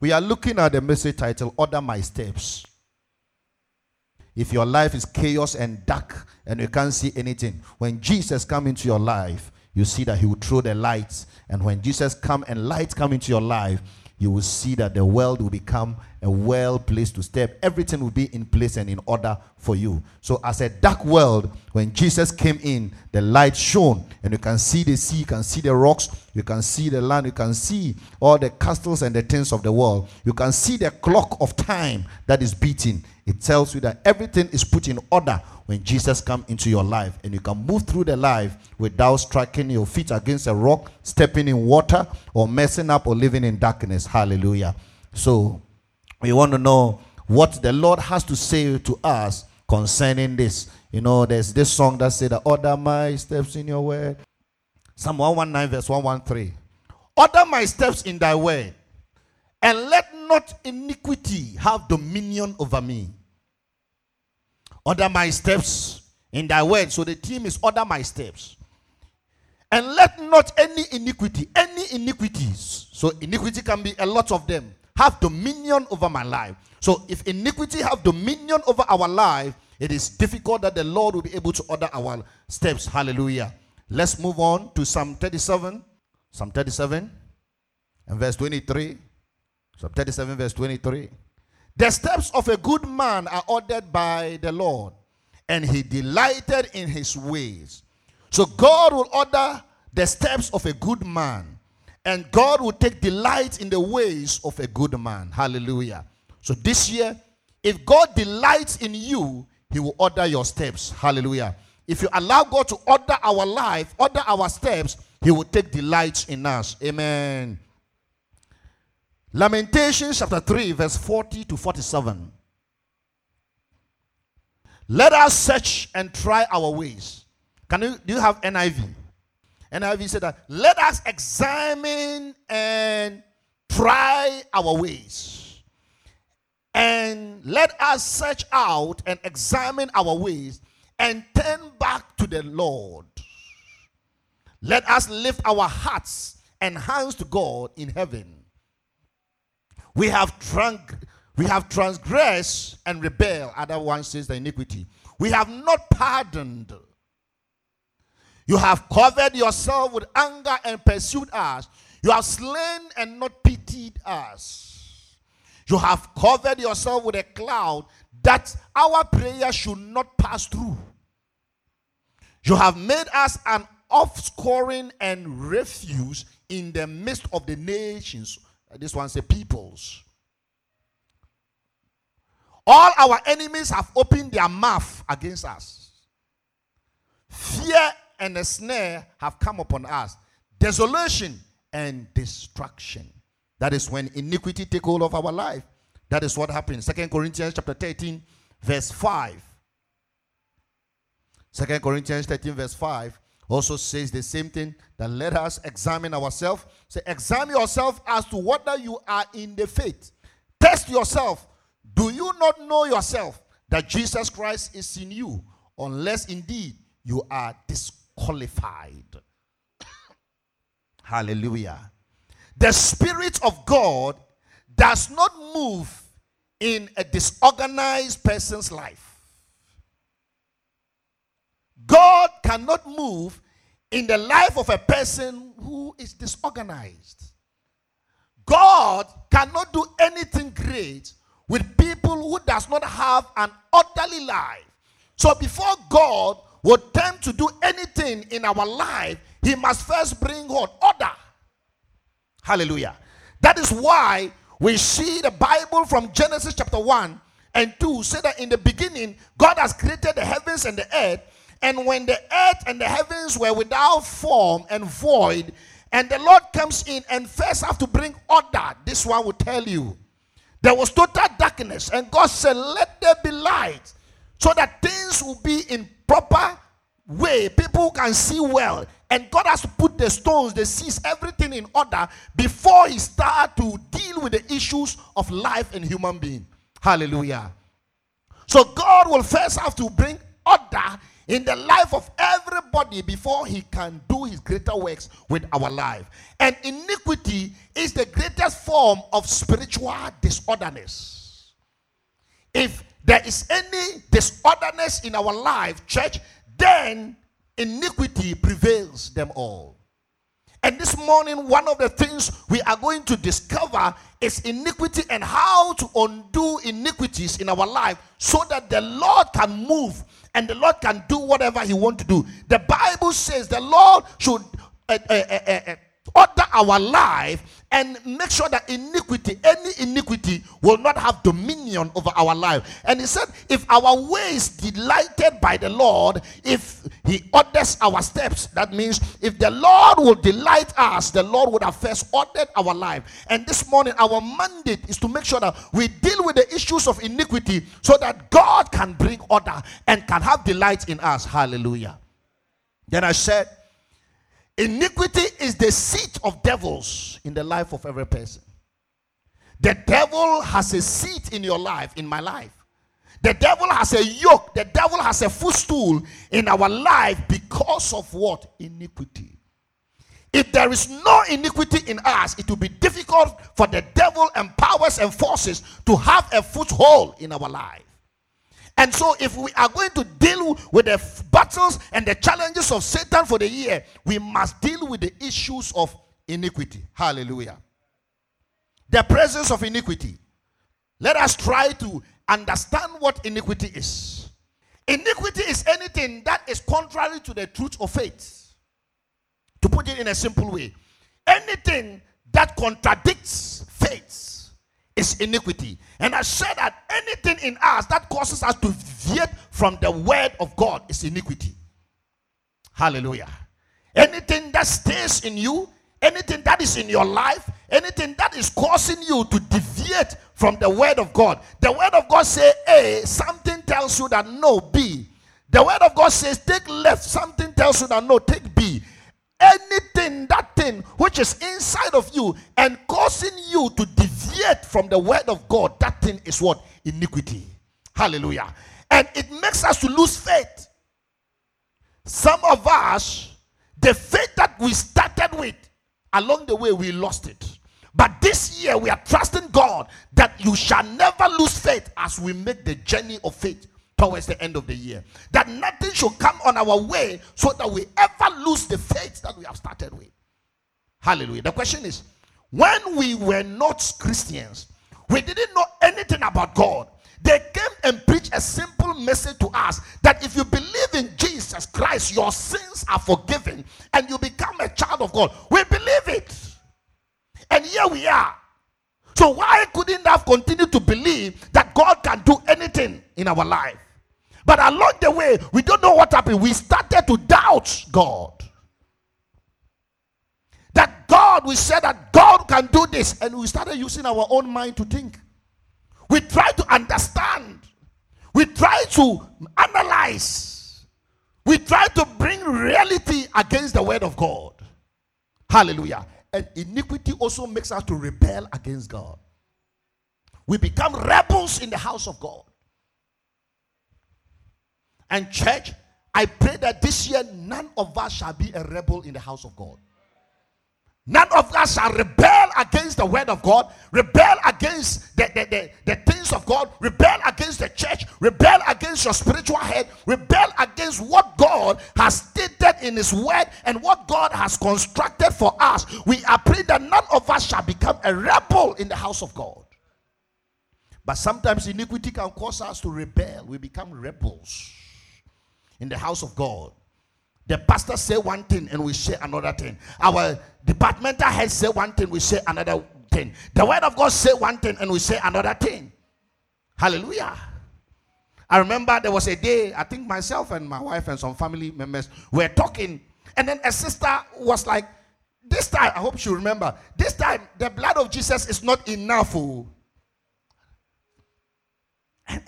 We are looking at the message title, Order My Steps. If your life is chaos and dark and you can't see anything, when Jesus come into your life, you see that he will throw the lights. And when Jesus come and light come into your life, you will see that the world will become a well place to step. Everything will be in place and in order for you. So, as a dark world, when Jesus came in, the light shone, and you can see the sea, you can see the rocks, you can see the land, you can see all the castles and the things of the world. You can see the clock of time that is beating. It tells you that everything is put in order when Jesus come into your life and you can move through the life without striking your feet against a rock, stepping in water or messing up or living in darkness. Hallelujah. So we want to know what the Lord has to say to us concerning this. You know, there's this song that said, Order my steps in your word. Psalm 119, verse 113. Order my steps in thy word, and let not iniquity have dominion over me. Order my steps in thy word. So the theme is order my steps. And let not any iniquity, any iniquities, so iniquity can be a lot of them, have dominion over my life. So if iniquity have dominion over our life, it is difficult that the Lord will be able to order our steps. Hallelujah. Let's move on to Psalm 37. Psalm 37 and verse 23. Psalm 37, verse 23. The steps of a good man are ordered by the Lord, and he delighted in his ways. So God will order the steps of a good man, and God will take delight in the ways of a good man. Hallelujah. So this year, if God delights in you, he will order your steps. Hallelujah. If you allow God to order our life, order our steps, he will take delight in us. Amen. Lamentations chapter 3, verse 40 to 47. Let us search and try our ways. Can you do you have NIV? NIV said that let us examine and try our ways. And let us search out and examine our ways and turn back to the Lord. Let us lift our hearts and hands to God in heaven we have drunk, we have transgressed and rebelled. Other one says the iniquity. We have not pardoned. You have covered yourself with anger and pursued us. You have slain and not pitied us. You have covered yourself with a cloud that our prayer should not pass through. You have made us an offscoring and refuse in the midst of the nations this one say peoples. All our enemies have opened their mouth against us. Fear and a snare have come upon us. Desolation and destruction. That is when iniquity take hold of our life. That is what happened. Second Corinthians chapter 13, verse 5. Second Corinthians 13, verse 5 also says the same thing that let us examine ourselves. Say, examine yourself as to whether you are in the faith. Test yourself. Do you not know yourself that Jesus Christ is in you, unless indeed you are disqualified? Hallelujah. The Spirit of God does not move in a disorganized person's life. God cannot move in the life of a person who is disorganized. God cannot do anything great with people who does not have an orderly life. So before God will attempt to do anything in our life, he must first bring what? Order. Hallelujah. That is why we see the Bible from Genesis chapter 1 and 2 say that in the beginning God has created the heavens and the earth and when the earth and the heavens were without form and void, and the Lord comes in and first have to bring order, this one will tell you. There was total darkness, and God said, Let there be light, so that things will be in proper way. People can see well. And God has to put the stones, the seas, everything in order before He start to deal with the issues of life and human being. Hallelujah. So God will first have to bring order in the life of everybody before he can do his greater works with our life. And iniquity is the greatest form of spiritual disorderness. If there is any disorderness in our life, church, then iniquity prevails them all. And this morning, one of the things we are going to discover is iniquity and how to undo iniquities in our life so that the Lord can move and the Lord can do whatever He wants to do. The Bible says the Lord should uh, uh, uh, order our life and make sure that iniquity, any iniquity, will not have dominion over our life. And he said, if our ways delighted by the Lord, if he orders our steps, that means if the Lord will delight us, the Lord would have first ordered our life. And this morning, our mandate is to make sure that we deal with the issues of iniquity so that God can bring order and can have delight in us. Hallelujah. Then I said, Iniquity is the seat of devils in the life of every person. The devil has a seat in your life, in my life. The devil has a yoke, the devil has a footstool in our life because of what? Iniquity. If there is no iniquity in us, it will be difficult for the devil and powers and forces to have a foothold in our life. And so, if we are going to deal with the battles and the challenges of Satan for the year, we must deal with the issues of iniquity. Hallelujah. The presence of iniquity. Let us try to understand what iniquity is. Iniquity is anything that is contrary to the truth of faith. To put it in a simple way, anything that contradicts faith is iniquity. And I said that anything in us that causes us to deviate from the word of God is iniquity. Hallelujah. Anything that stays in you, anything that is in your life, anything that is causing you to deviate from the word of God. The word of God say A, something tells you that no, B. The word of God says take left, something tells you that no, take B anything, that thing which is inside of you and causing you to deviate from the word of God, that thing is what? Iniquity. Hallelujah. And it makes us to lose faith. Some of us, the faith that we started with, along the way we lost it. But this year we are trusting God that you shall never lose faith as we make the journey of faith towards the end of the year. That nothing should come on our way so that we ever lose the faith that we have started with. Hallelujah. The question is when we were not Christians, we didn't know anything about God. They came and preached a simple message to us that if you believe in Jesus Christ, your sins are forgiven and you become a child of God. We believe it. And here we are. So why couldn't have continued to believe that God can do anything in our life? But along the way, we don't know what happened. We started to doubt God. That God, we said that God can do this, and we started using our own mind to think. We try to understand. We try to analyze. We try to bring reality against the word of God. Hallelujah. And iniquity also makes us to rebel against God. We become rebels in the house of God. And church, I pray that this year none of us shall be a rebel in the house of God. None of us shall rebel against the word of God, rebel against the, the, the, the, things of God, rebel against the church, rebel against your spiritual head, rebel against what God has stated in His word and what God has constructed for us. We are praying that none of us shall become a rebel in the house of God. But sometimes iniquity can cause us to rebel, we become rebels in the house of God. The pastor say one thing and we say another thing. Our departmental head say one thing, we say another thing. The word of God say one thing and we say another thing. Hallelujah. I remember there was a day, I think myself and my wife and some family members were talking, and then a sister was like, This time, I hope you remember, this time the blood of Jesus is not enough. Oh.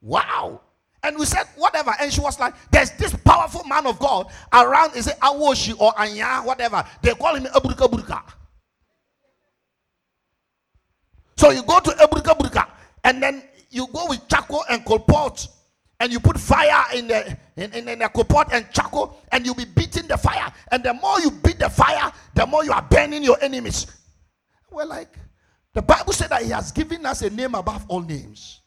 wow. And we said, whatever. And she was like, there's this powerful man of God around, is it Awoshi or Anya, whatever. They call him Aburka Burka. So you go to Aburka Burka, and then you go with charcoal and coal pot, and you put fire in the in, in, in a pot and charcoal and you'll be beating the fire and the more you beat the fire the more you are burning your enemies we're like the bible said that he has given us a name above all names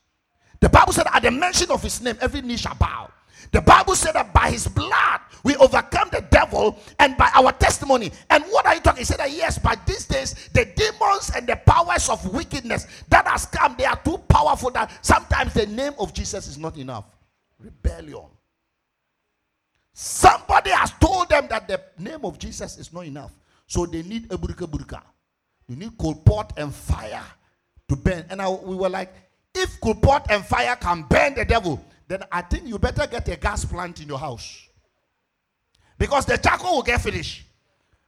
the bible said at the mention of his name every knee shall bow the bible said that by his blood we overcome the devil and by our testimony and what are you talking he said that yes by these days the demons and the powers of wickedness that has come they are too powerful that sometimes the name of jesus is not enough rebellion. Somebody has told them that the name of Jesus is not enough. So they need a burka burka. You need coal pot and fire to burn. And I, we were like, if coal and fire can burn the devil, then I think you better get a gas plant in your house. Because the charcoal will get finished.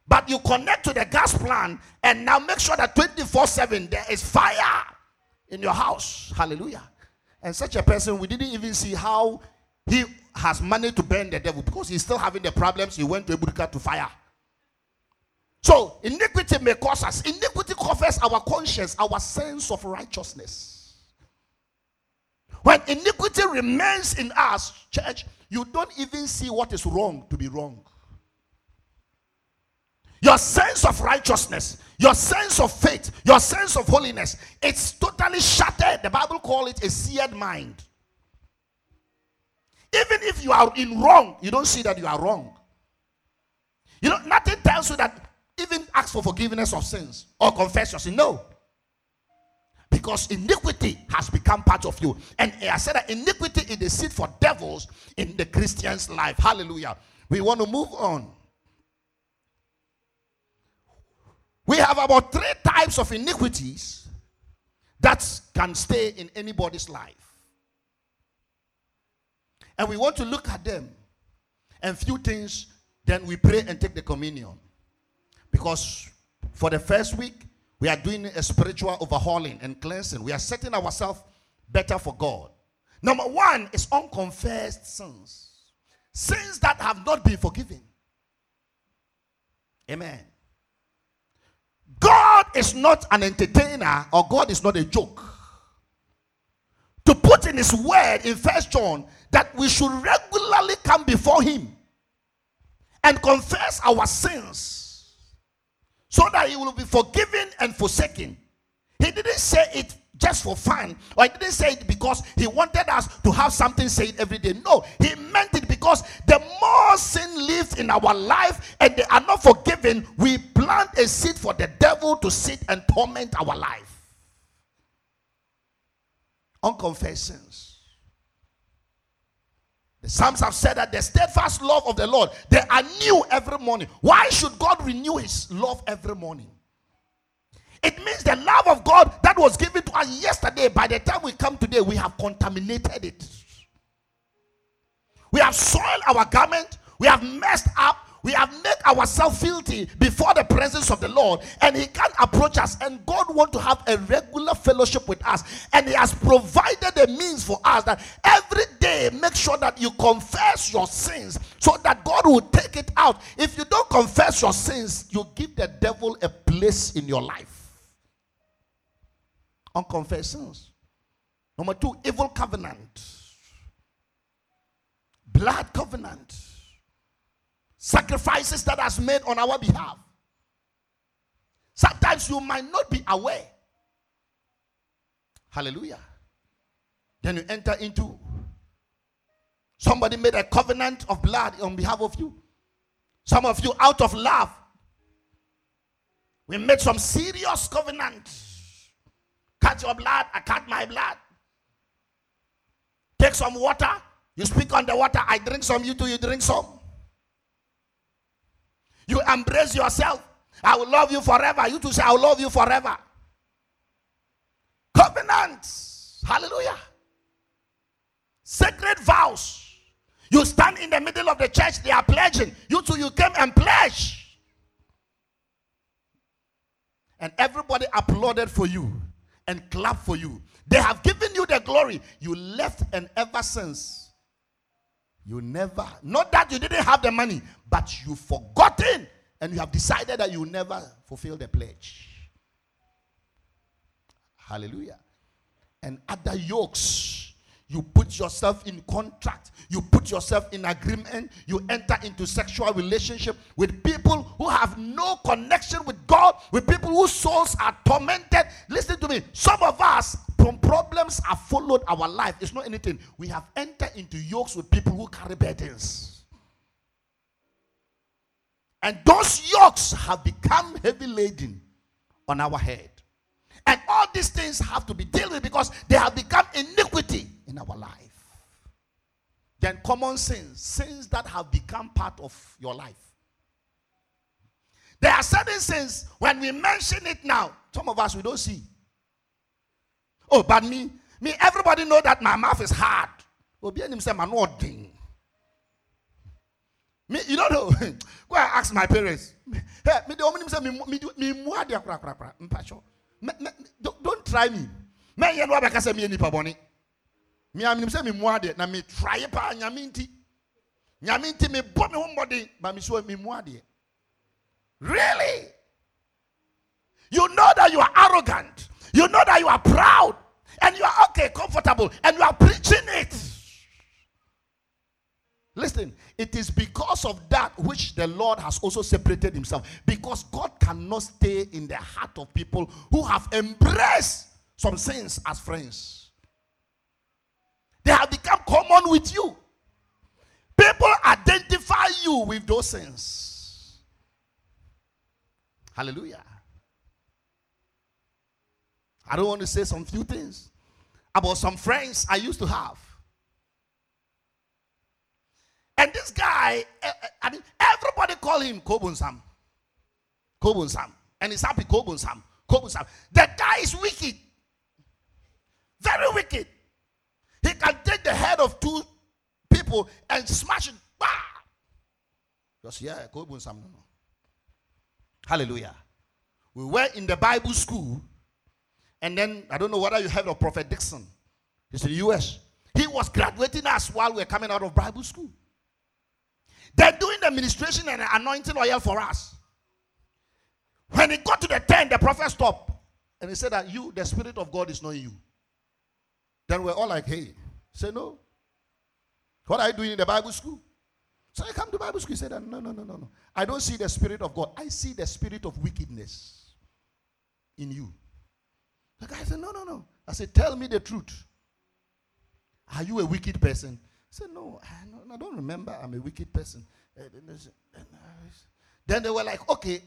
But you connect to the gas plant and now make sure that 24 7 there is fire in your house. Hallelujah. And such a person, we didn't even see how he has managed to burn the devil because he's still having the problems. He went to Ebuka to fire. So, iniquity may cause us. Iniquity covers our conscience, our sense of righteousness. When iniquity remains in us, church, you don't even see what is wrong to be wrong. Your sense of righteousness, your sense of faith, your sense of holiness, it's totally shattered. The Bible calls it a seared mind. Even if you are in wrong, you don't see that you are wrong. You know, nothing tells you that even ask for forgiveness of sins or confess your sin. No. Because iniquity has become part of you. And I said that iniquity is the seed for devils in the Christian's life. Hallelujah. We want to move on. We have about three types of iniquities that can stay in anybody's life. And we want to look at them and few things, then we pray and take the communion. Because for the first week, we are doing a spiritual overhauling and cleansing. We are setting ourselves better for God. Number one is unconfessed sins, sins that have not been forgiven. Amen. God is not an entertainer or God is not a joke. To put in his word in First John that we should regularly come before him and confess our sins so that he will be forgiven and forsaken. He didn't say it just for fun, or he didn't say it because he wanted us to have something said every day. No, he meant it because the more sin lives in our life and they are not forgiven, we plant a seed for the devil to sit and torment our life. Unconfessed sins. The Psalms have said that the steadfast love of the Lord, they are new every morning. Why should God renew his love every morning? It means the love of God that was given to us yesterday, by the time we come today, we have contaminated it. We have soiled our garment, we have messed up, we have made ourselves filthy before the presence of the Lord, and He can't approach us. And God wants to have a regular fellowship with us, and He has provided a means for us that every day make sure that you confess your sins so that God will take it out. If you don't confess your sins, you give the devil a place in your life. Unconfessed sins. Number two, evil covenant, blood covenant sacrifices that has made on our behalf. Sometimes you might not be aware. Hallelujah. Then you enter into somebody made a covenant of blood on behalf of you. Some of you, out of love, we made some serious covenant. Cut your blood, I cut my blood. Take some water, you speak on the water, I drink some, you too, you drink some. You embrace yourself. I will love you forever. You to say, I will love you forever. Covenants. Hallelujah. Sacred vows. You stand in the middle of the church, they are pledging. You too, you came and pledge. And everybody applauded for you and clapped for you. They have given you the glory. You left, and ever since, you never, not that you didn't have the money, but you've forgotten and you have decided that you'll never fulfill the pledge. Hallelujah. And other yokes you put yourself in contract, you put yourself in agreement, you enter into sexual relationship with people who have no connection with God, with people whose souls are tormented. Listen to me. Some of us, from problems have followed our life. It's not anything. We have entered into yokes with people who carry burdens. And those yokes have become heavy laden on our head. And all these things have to be dealt with because they have become iniquity in our life. Then common sins, sins that have become part of your life. There are certain sins when we mention it now, some of us we don't see. Oh, but me, me, everybody know that my mouth is hard. Me, you don't know. Go and ask my parents. Hey, me the only say me me me mua dia kra kra kra. Mpacho. Don't try me. Me ye no abeka say me nipa me am say me muade na me try pa nyame nti. Nyame nti bɔ me ho mbɔden ba me so me muade really? You know that you are arrogant. You know that you are proud. And you are okay comfortable. And you are preaching it. Listen, it is because of that which the Lord has also separated himself. Because God cannot stay in the heart of people who have embraced some sins as friends. They have become common with you. People identify you with those sins. Hallelujah. I don't want to say some few things about some friends I used to have. And this guy, eh, eh, I mean, everybody call him Kobunsam. Kobunsam. And he's happy Kobunsam. Kobunsam. The guy is wicked. Very wicked. Can take the head of two people and smash it. Bah! Because yeah, go some. Hallelujah. We were in the Bible school, and then I don't know whether you heard of Prophet Dixon. He's in the US. He was graduating us while we were coming out of Bible school. They're doing the ministration and anointing oil for us. When he got to the 10, the prophet stopped. And he said that you, the Spirit of God, is not in you. Then we're all like, hey, say no. What are you doing in the Bible school? So I come to Bible school. He said, no, no, no, no, no. I don't see the spirit of God. I see the spirit of wickedness in you. The guy said, no, no, no. I said, tell me the truth. Are you a wicked person? I said, no, I, don't remember I'm a wicked person. Eh, then they were like, okay,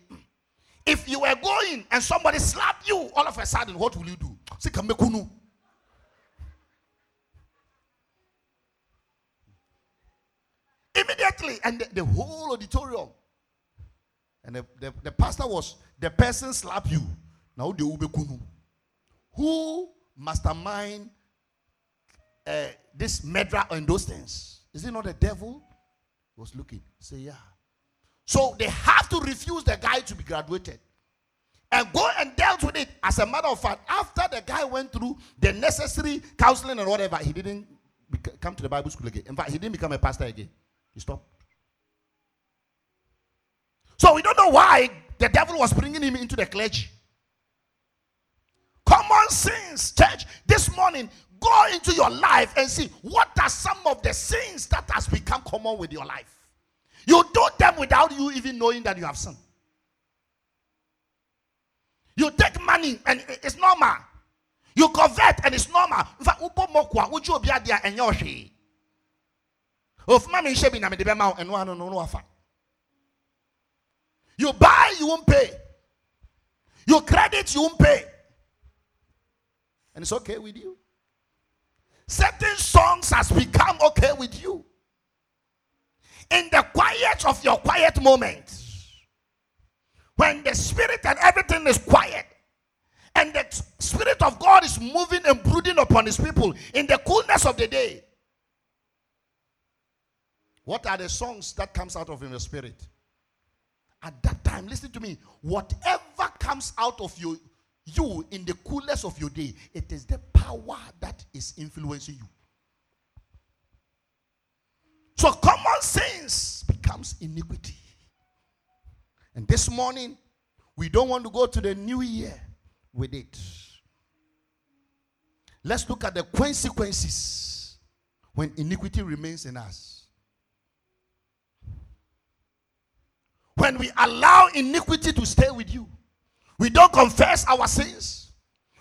if you were going and somebody slapped you all of a sudden, what will you do? Say, And the, the whole auditorium. And the, the, the, pastor was, the person slap you. Now the ubekunu. Who mastermind uh, this murder and those things? Is it not the devil? Was looking. Say, yeah. So they have to refuse the guy to be graduated and go and dealt with it. As a matter of fact, after the guy went through the necessary counseling and whatever, he didn't come to the Bible school again. In fact, he didn't become a pastor again. He stopped. So we don't know why the devil was bringing him into the clergy. Common sins, church. This morning, go into your life and see what are some of the sins that has become common with your life. You do them without you even knowing that you have sinned. You take money and it's normal. You convert and it's normal. Oh, of mommy shebi na me de bema eno ano no no afa. You buy, you won't pay. You credit, you won't pay. And it's okay with you. Certain songs has become okay with you. In the quiet of your quiet moment, when the spirit and everything is quiet, and the spirit of God is moving and brooding upon his people in the coolness of the day, what are the songs that comes out of your spirit? At that time, listen to me. Whatever comes out of you, you in the coolness of your day, it is the power that is influencing you. So common sense becomes iniquity. And this morning, we don't want to go to the new year with it. Let's look at the consequences when iniquity remains in us. When we allow iniquity to stay with you, we don't confess our sins,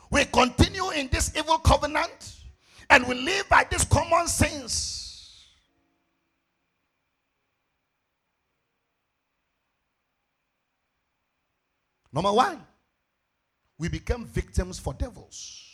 we continue in this evil covenant, and we live by these common sins. Number one, we become victims for devils.